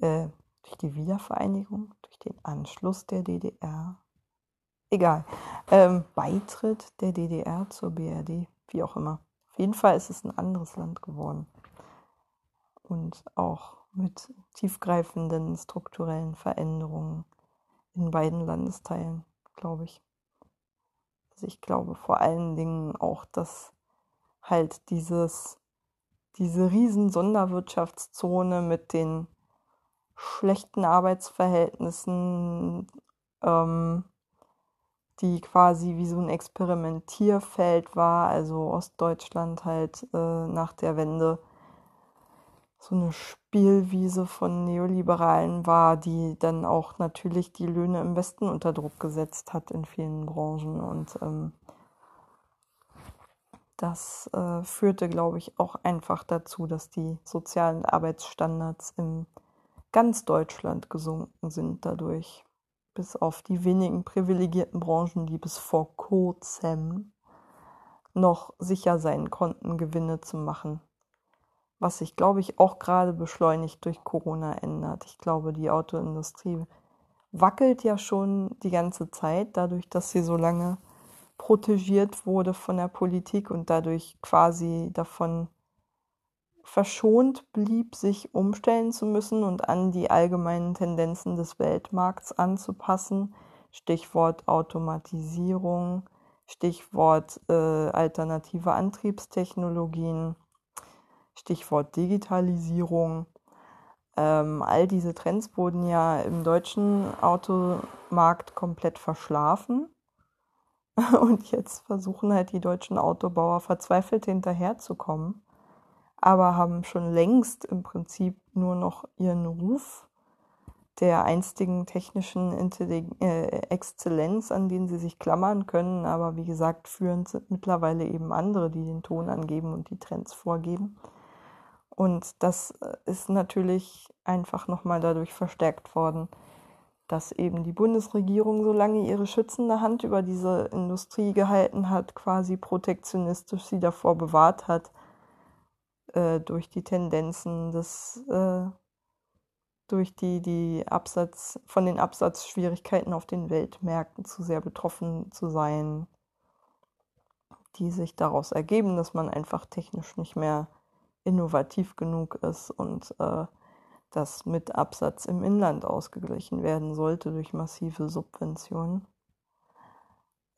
Äh, durch die Wiedervereinigung, durch den Anschluss der DDR. Egal. Ähm, Beitritt der DDR zur BRD, wie auch immer. Auf jeden Fall ist es ein anderes Land geworden. Und auch mit tiefgreifenden strukturellen Veränderungen in beiden Landesteilen, glaube ich. Also ich glaube vor allen Dingen auch, dass halt dieses, diese riesen Sonderwirtschaftszone mit den schlechten Arbeitsverhältnissen, ähm, die quasi wie so ein Experimentierfeld war, also Ostdeutschland halt äh, nach der Wende so eine Spielwiese von Neoliberalen war, die dann auch natürlich die Löhne im Westen unter Druck gesetzt hat in vielen Branchen. Und ähm, das äh, führte, glaube ich, auch einfach dazu, dass die sozialen Arbeitsstandards in ganz Deutschland gesunken sind dadurch. Bis auf die wenigen privilegierten Branchen, die bis vor kurzem noch sicher sein konnten, Gewinne zu machen was sich, glaube ich, auch gerade beschleunigt durch Corona ändert. Ich glaube, die Autoindustrie wackelt ja schon die ganze Zeit, dadurch, dass sie so lange protegiert wurde von der Politik und dadurch quasi davon verschont blieb, sich umstellen zu müssen und an die allgemeinen Tendenzen des Weltmarkts anzupassen. Stichwort Automatisierung, Stichwort äh, alternative Antriebstechnologien, Stichwort Digitalisierung. Ähm, all diese Trends wurden ja im deutschen Automarkt komplett verschlafen. Und jetzt versuchen halt die deutschen Autobauer verzweifelt hinterherzukommen, aber haben schon längst im Prinzip nur noch ihren Ruf der einstigen technischen Intellig äh, Exzellenz, an den sie sich klammern können. Aber wie gesagt, führend sind mittlerweile eben andere, die den Ton angeben und die Trends vorgeben. Und das äh, ist natürlich einfach nochmal dadurch verstärkt worden, dass eben die Bundesregierung so lange ihre schützende Hand über diese Industrie gehalten hat, quasi protektionistisch sie davor bewahrt hat, äh, durch die Tendenzen des, äh, durch die, die Absatz, von den Absatzschwierigkeiten auf den Weltmärkten zu sehr betroffen zu sein, die sich daraus ergeben, dass man einfach technisch nicht mehr innovativ genug ist und äh, das mit Absatz im Inland ausgeglichen werden sollte durch massive Subventionen.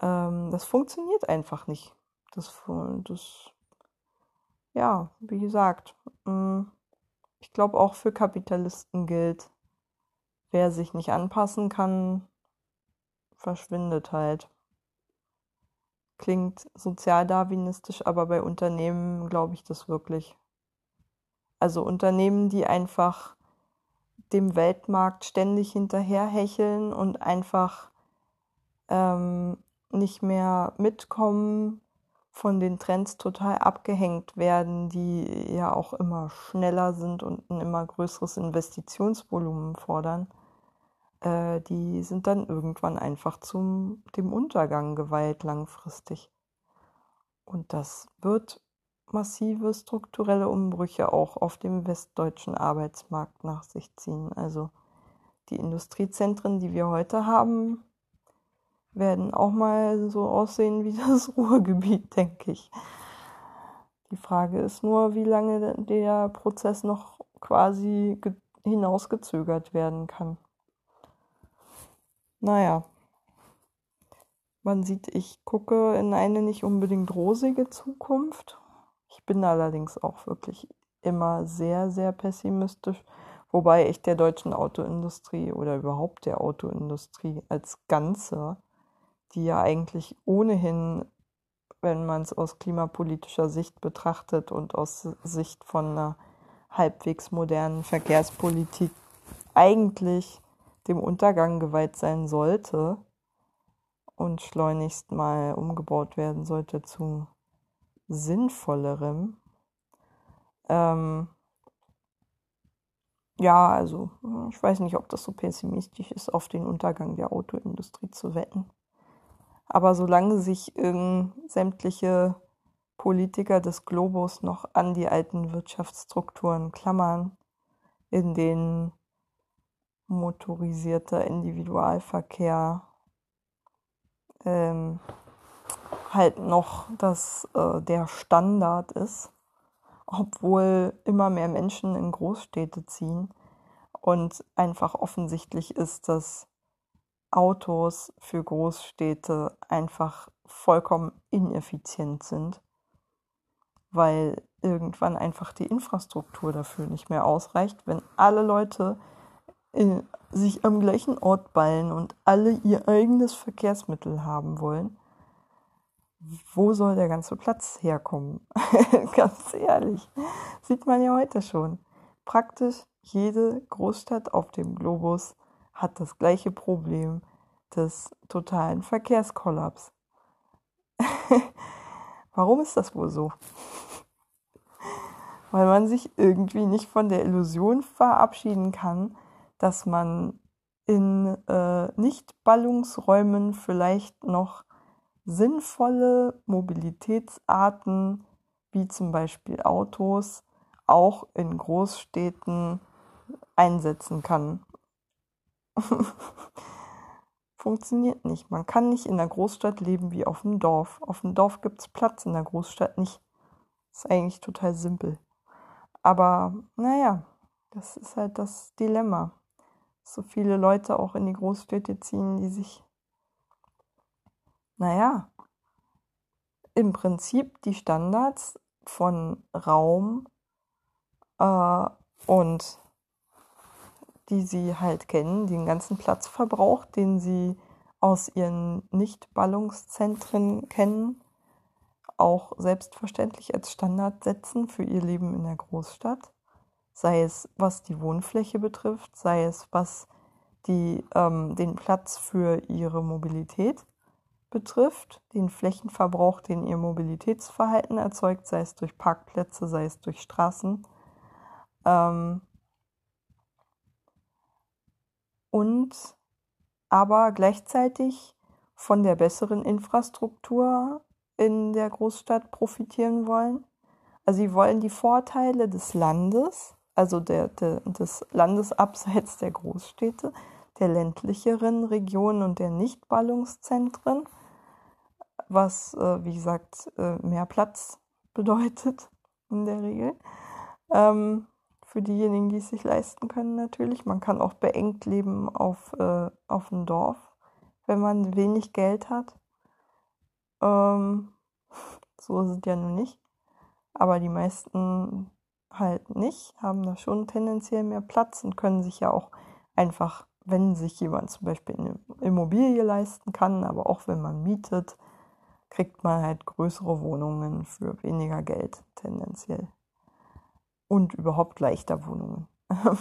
Ähm, das funktioniert einfach nicht. Das, das ja, wie gesagt, mm, ich glaube auch für Kapitalisten gilt, wer sich nicht anpassen kann, verschwindet halt. Klingt sozialdarwinistisch, aber bei Unternehmen glaube ich das wirklich. Also Unternehmen, die einfach dem Weltmarkt ständig hinterherhecheln und einfach ähm, nicht mehr mitkommen, von den Trends total abgehängt werden, die ja auch immer schneller sind und ein immer größeres Investitionsvolumen fordern, äh, die sind dann irgendwann einfach zum dem Untergang geweiht langfristig. Und das wird massive strukturelle Umbrüche auch auf dem westdeutschen Arbeitsmarkt nach sich ziehen. Also die Industriezentren, die wir heute haben, werden auch mal so aussehen wie das Ruhrgebiet, denke ich. Die Frage ist nur, wie lange der Prozess noch quasi hinausgezögert werden kann. Naja, man sieht, ich gucke in eine nicht unbedingt rosige Zukunft ich bin allerdings auch wirklich immer sehr, sehr pessimistisch, wobei ich der deutschen Autoindustrie oder überhaupt der Autoindustrie als Ganze, die ja eigentlich ohnehin, wenn man es aus klimapolitischer Sicht betrachtet und aus Sicht von einer halbwegs modernen Verkehrspolitik, eigentlich dem Untergang geweiht sein sollte und schleunigst mal umgebaut werden sollte zu sinnvollerem. Ähm, ja, also ich weiß nicht, ob das so pessimistisch ist, auf den Untergang der Autoindustrie zu wetten. Aber solange sich ähm, sämtliche Politiker des Globus noch an die alten Wirtschaftsstrukturen klammern, in denen motorisierter Individualverkehr ähm, halt noch das, äh, der Standard ist, obwohl immer mehr Menschen in Großstädte ziehen und einfach offensichtlich ist, dass Autos für Großstädte einfach vollkommen ineffizient sind, weil irgendwann einfach die Infrastruktur dafür nicht mehr ausreicht, wenn alle Leute in, sich am gleichen Ort ballen und alle ihr eigenes Verkehrsmittel haben wollen, wo soll der ganze Platz herkommen? Ganz ehrlich, sieht man ja heute schon. Praktisch jede Großstadt auf dem Globus hat das gleiche Problem des totalen Verkehrskollaps. Warum ist das wohl so? Weil man sich irgendwie nicht von der Illusion verabschieden kann, dass man in äh, Nicht-Ballungsräumen vielleicht noch sinnvolle Mobilitätsarten wie zum Beispiel Autos auch in Großstädten einsetzen kann. Funktioniert nicht. Man kann nicht in der Großstadt leben wie auf dem Dorf. Auf dem Dorf gibt es Platz, in der Großstadt nicht. Ist eigentlich total simpel. Aber naja, das ist halt das Dilemma so viele Leute auch in die Großstädte ziehen, die sich, naja, im Prinzip die Standards von Raum äh, und die sie halt kennen, den ganzen Platzverbrauch, den sie aus ihren Nicht-Ballungszentren kennen, auch selbstverständlich als Standard setzen für ihr Leben in der Großstadt sei es was die Wohnfläche betrifft, sei es was die, ähm, den Platz für ihre Mobilität betrifft, den Flächenverbrauch, den ihr Mobilitätsverhalten erzeugt, sei es durch Parkplätze, sei es durch Straßen. Ähm, und aber gleichzeitig von der besseren Infrastruktur in der Großstadt profitieren wollen. Also sie wollen die Vorteile des Landes also der, der, des Landes abseits der Großstädte, der ländlicheren Regionen und der Nichtballungszentren, was, äh, wie gesagt, äh, mehr Platz bedeutet in der Regel. Ähm, für diejenigen, die es sich leisten können natürlich. Man kann auch beengt leben auf, äh, auf dem Dorf, wenn man wenig Geld hat. Ähm, so ist es ja nun nicht. Aber die meisten halt nicht, haben da schon tendenziell mehr Platz und können sich ja auch einfach, wenn sich jemand zum Beispiel eine Immobilie leisten kann, aber auch wenn man mietet, kriegt man halt größere Wohnungen für weniger Geld tendenziell. Und überhaupt leichter Wohnungen.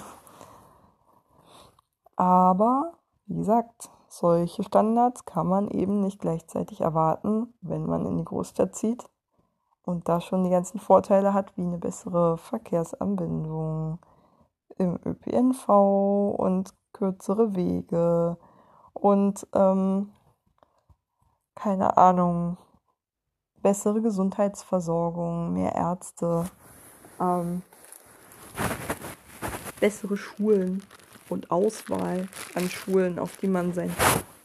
aber, wie gesagt, solche Standards kann man eben nicht gleichzeitig erwarten, wenn man in die Großstadt zieht und da schon die ganzen Vorteile hat, wie eine bessere Verkehrsanbindung im ÖPNV und kürzere Wege und ähm, keine Ahnung, bessere Gesundheitsversorgung, mehr Ärzte, ähm, bessere Schulen und Auswahl an Schulen, auf die man sein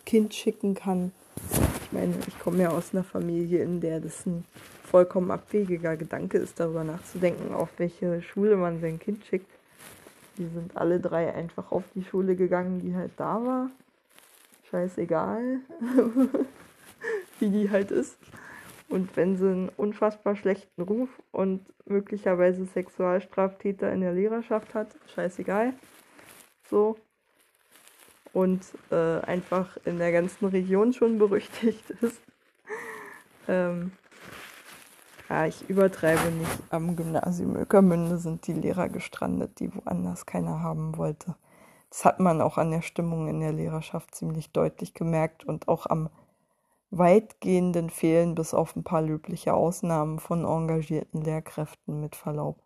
Kind schicken kann. Ich meine, ich komme ja aus einer Familie, in der das ein vollkommen abwegiger Gedanke ist, darüber nachzudenken, auf welche Schule man sein Kind schickt. Die sind alle drei einfach auf die Schule gegangen, die halt da war. Scheißegal, wie die halt ist. Und wenn sie einen unfassbar schlechten Ruf und möglicherweise Sexualstraftäter in der Lehrerschaft hat, scheißegal. So. Und äh, einfach in der ganzen Region schon berüchtigt ist. ähm, ja, ich übertreibe nicht. Am Gymnasium Öckermünde sind die Lehrer gestrandet, die woanders keiner haben wollte. Das hat man auch an der Stimmung in der Lehrerschaft ziemlich deutlich gemerkt und auch am weitgehenden Fehlen bis auf ein paar löbliche Ausnahmen von engagierten Lehrkräften mit Verlaub.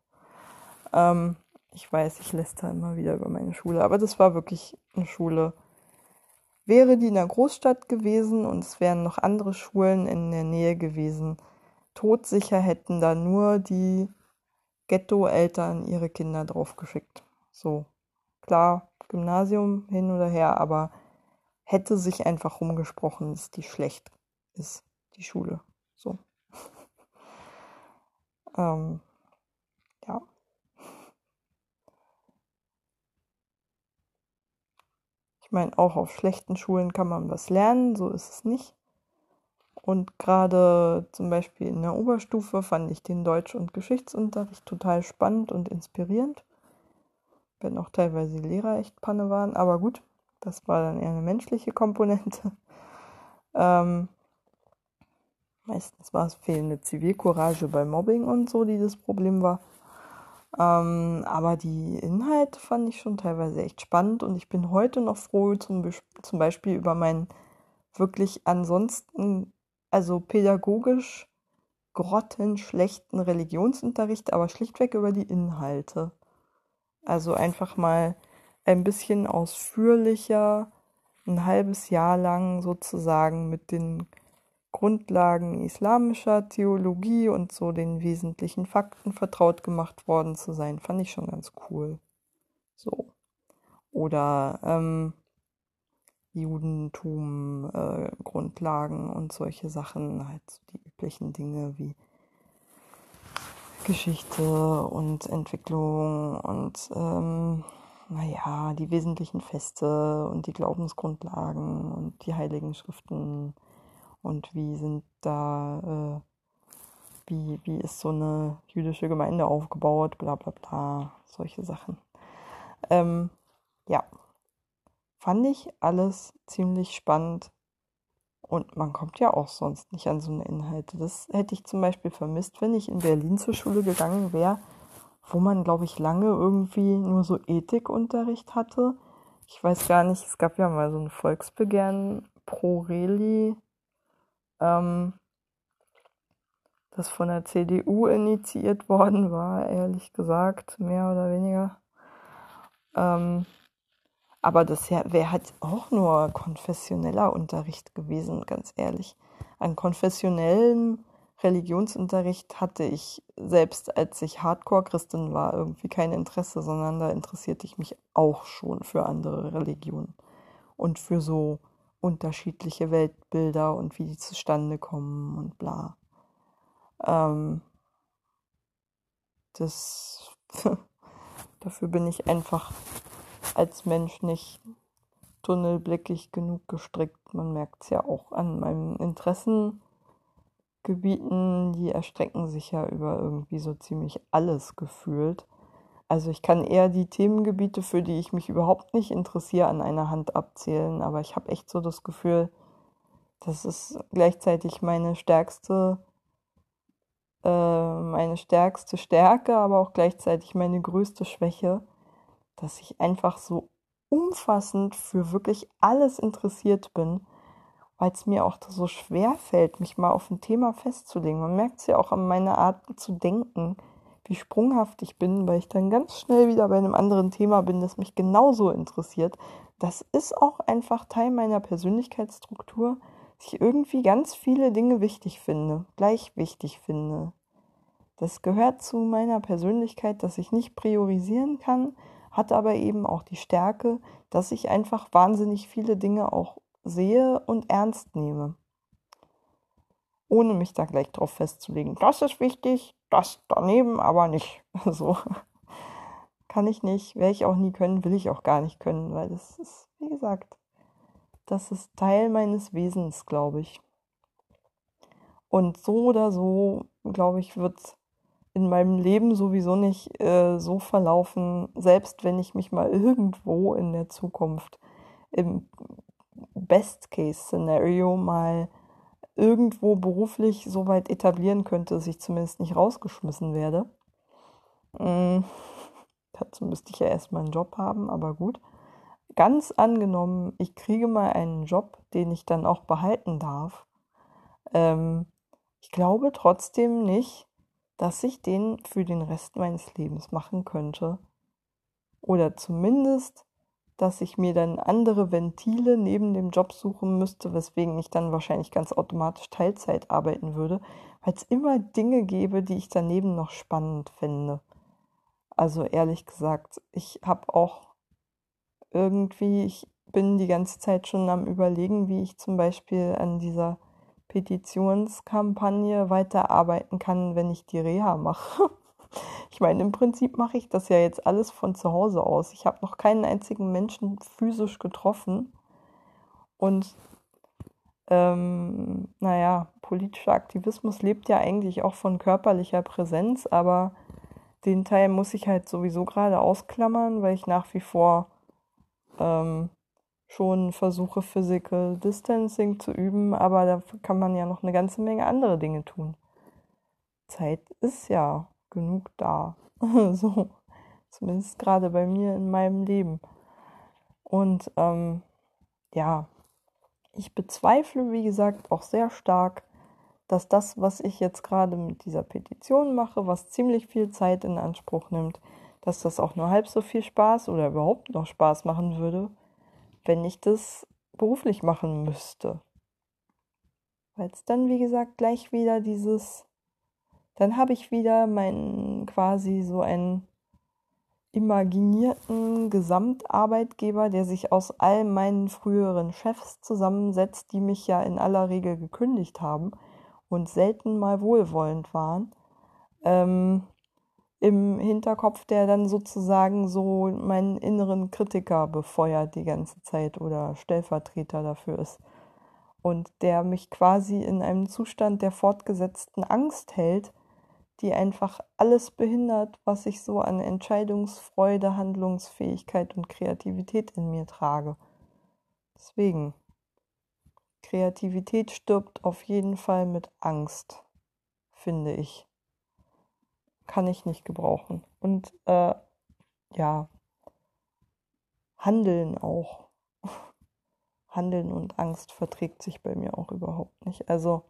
Ähm, ich weiß, ich lässt da immer wieder über meine Schule, aber das war wirklich eine Schule. Wäre die in einer Großstadt gewesen und es wären noch andere Schulen in der Nähe gewesen, todsicher hätten da nur die Ghetto-Eltern ihre Kinder draufgeschickt. So, klar, Gymnasium hin oder her, aber hätte sich einfach rumgesprochen, dass die schlecht ist, die Schule. So. ähm, ja. Ich meine, auch auf schlechten Schulen kann man was lernen, so ist es nicht. Und gerade zum Beispiel in der Oberstufe fand ich den Deutsch- und Geschichtsunterricht total spannend und inspirierend. Wenn auch teilweise die Lehrer echt Panne waren, aber gut, das war dann eher eine menschliche Komponente. Ähm, meistens war es fehlende Zivilcourage bei Mobbing und so, die das Problem war. Ähm, aber die Inhalte fand ich schon teilweise echt spannend und ich bin heute noch froh, zum, zum Beispiel über meinen wirklich ansonsten, also pädagogisch grottenschlechten Religionsunterricht, aber schlichtweg über die Inhalte. Also einfach mal ein bisschen ausführlicher, ein halbes Jahr lang sozusagen mit den Grundlagen islamischer Theologie und so den wesentlichen Fakten vertraut gemacht worden zu sein, fand ich schon ganz cool. So. Oder ähm, Judentum, äh, Grundlagen und solche Sachen, halt so die üblichen Dinge wie Geschichte und Entwicklung und ähm, naja, die wesentlichen Feste und die Glaubensgrundlagen und die heiligen Schriften und wie sind da, äh, wie, wie ist so eine jüdische Gemeinde aufgebaut, bla bla bla, solche Sachen. Ähm, ja, fand ich alles ziemlich spannend und man kommt ja auch sonst nicht an so eine Inhalte. Das hätte ich zum Beispiel vermisst, wenn ich in Berlin zur Schule gegangen wäre, wo man, glaube ich, lange irgendwie nur so Ethikunterricht hatte. Ich weiß gar nicht, es gab ja mal so ein Volksbegehren pro Reli, ähm, das von der CDU initiiert worden war, ehrlich gesagt, mehr oder weniger. Ähm, aber das wäre halt auch nur konfessioneller Unterricht gewesen, ganz ehrlich. An konfessionellem Religionsunterricht hatte ich selbst, als ich Hardcore-Christin war, irgendwie kein Interesse, sondern da interessierte ich mich auch schon für andere Religionen und für so unterschiedliche Weltbilder und wie die zustande kommen und bla. Ähm, das dafür bin ich einfach als Mensch nicht tunnelblickig genug gestrickt. Man merkt es ja auch an meinen Interessengebieten, die erstrecken sich ja über irgendwie so ziemlich alles gefühlt. Also ich kann eher die Themengebiete, für die ich mich überhaupt nicht interessiere, an einer Hand abzählen, aber ich habe echt so das Gefühl, das ist gleichzeitig meine stärkste, äh, meine stärkste Stärke, aber auch gleichzeitig meine größte Schwäche dass ich einfach so umfassend für wirklich alles interessiert bin, weil es mir auch so schwer fällt, mich mal auf ein Thema festzulegen. Man merkt es ja auch an meiner Art zu denken, wie sprunghaft ich bin, weil ich dann ganz schnell wieder bei einem anderen Thema bin, das mich genauso interessiert. Das ist auch einfach Teil meiner Persönlichkeitsstruktur, dass ich irgendwie ganz viele Dinge wichtig finde, gleich wichtig finde. Das gehört zu meiner Persönlichkeit, dass ich nicht priorisieren kann, hat aber eben auch die Stärke, dass ich einfach wahnsinnig viele Dinge auch sehe und ernst nehme. Ohne mich da gleich drauf festzulegen. Das ist wichtig, das daneben aber nicht. So. Kann ich nicht, werde ich auch nie können, will ich auch gar nicht können, weil das ist, wie gesagt, das ist Teil meines Wesens, glaube ich. Und so oder so, glaube ich, wird in meinem Leben sowieso nicht äh, so verlaufen, selbst wenn ich mich mal irgendwo in der Zukunft im Best-Case-Szenario mal irgendwo beruflich so weit etablieren könnte, dass ich zumindest nicht rausgeschmissen werde. Mhm. Dazu müsste ich ja erstmal einen Job haben, aber gut. ganz angenommen, ich kriege mal einen Job, den ich dann auch behalten darf. Ähm, ich glaube trotzdem nicht, dass ich den für den Rest meines Lebens machen könnte. Oder zumindest, dass ich mir dann andere Ventile neben dem Job suchen müsste, weswegen ich dann wahrscheinlich ganz automatisch Teilzeit arbeiten würde, weil es immer Dinge gäbe, die ich daneben noch spannend fände. Also ehrlich gesagt, ich habe auch irgendwie, ich bin die ganze Zeit schon am Überlegen, wie ich zum Beispiel an dieser Petitionskampagne weiterarbeiten kann, wenn ich die Reha mache. Ich meine, im Prinzip mache ich das ja jetzt alles von zu Hause aus. Ich habe noch keinen einzigen Menschen physisch getroffen. Und ähm, naja, politischer Aktivismus lebt ja eigentlich auch von körperlicher Präsenz, aber den Teil muss ich halt sowieso gerade ausklammern, weil ich nach wie vor ähm, schon versuche, Physical Distancing zu üben, aber da kann man ja noch eine ganze Menge andere Dinge tun. Zeit ist ja genug da. so, zumindest gerade bei mir in meinem Leben. Und ähm, ja, ich bezweifle, wie gesagt, auch sehr stark, dass das, was ich jetzt gerade mit dieser Petition mache, was ziemlich viel Zeit in Anspruch nimmt, dass das auch nur halb so viel Spaß oder überhaupt noch Spaß machen würde, wenn ich das beruflich machen müsste. Weil es dann, wie gesagt, gleich wieder dieses, dann habe ich wieder meinen quasi so einen imaginierten Gesamtarbeitgeber, der sich aus all meinen früheren Chefs zusammensetzt, die mich ja in aller Regel gekündigt haben und selten mal wohlwollend waren. Ähm, im Hinterkopf, der dann sozusagen so meinen inneren Kritiker befeuert die ganze Zeit oder Stellvertreter dafür ist. Und der mich quasi in einem Zustand der fortgesetzten Angst hält, die einfach alles behindert, was ich so an Entscheidungsfreude, Handlungsfähigkeit und Kreativität in mir trage. Deswegen, Kreativität stirbt auf jeden Fall mit Angst, finde ich kann ich nicht gebrauchen. Und äh, ja, Handeln auch. Handeln und Angst verträgt sich bei mir auch überhaupt nicht. Also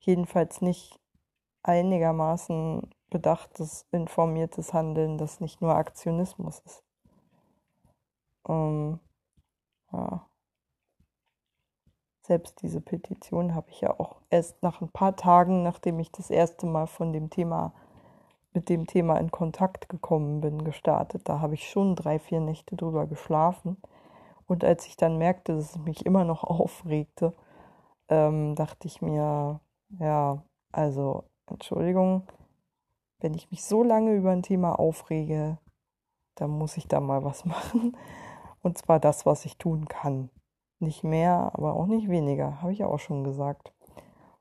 jedenfalls nicht einigermaßen bedachtes, informiertes Handeln, das nicht nur Aktionismus ist. Ähm, ja. Selbst diese Petition habe ich ja auch erst nach ein paar Tagen, nachdem ich das erste Mal von dem Thema mit dem Thema in Kontakt gekommen bin, gestartet. Da habe ich schon drei, vier Nächte drüber geschlafen. Und als ich dann merkte, dass es mich immer noch aufregte, ähm, dachte ich mir, ja, also Entschuldigung, wenn ich mich so lange über ein Thema aufrege, dann muss ich da mal was machen. Und zwar das, was ich tun kann. Nicht mehr, aber auch nicht weniger, habe ich auch schon gesagt.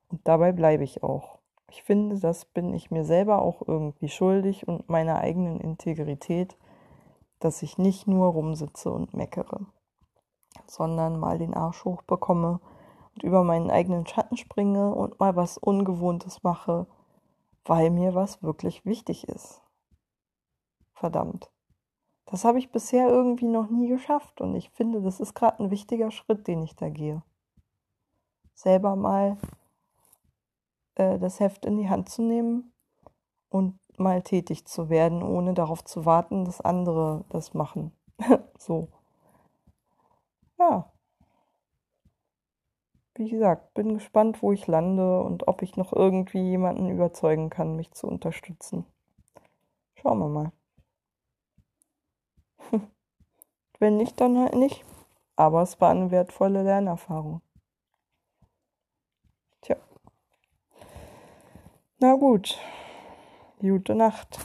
Und dabei bleibe ich auch. Ich finde, das bin ich mir selber auch irgendwie schuldig und meiner eigenen Integrität, dass ich nicht nur rumsitze und meckere, sondern mal den Arsch hochbekomme und über meinen eigenen Schatten springe und mal was Ungewohntes mache, weil mir was wirklich wichtig ist. Verdammt. Das habe ich bisher irgendwie noch nie geschafft und ich finde, das ist gerade ein wichtiger Schritt, den ich da gehe. Selber mal äh, das Heft in die Hand zu nehmen und mal tätig zu werden, ohne darauf zu warten, dass andere das machen. so. Ja. Wie gesagt, bin gespannt, wo ich lande und ob ich noch irgendwie jemanden überzeugen kann, mich zu unterstützen. Schauen wir mal. Wenn nicht, dann halt nicht. Aber es war eine wertvolle Lernerfahrung. Na gut, gute Nacht.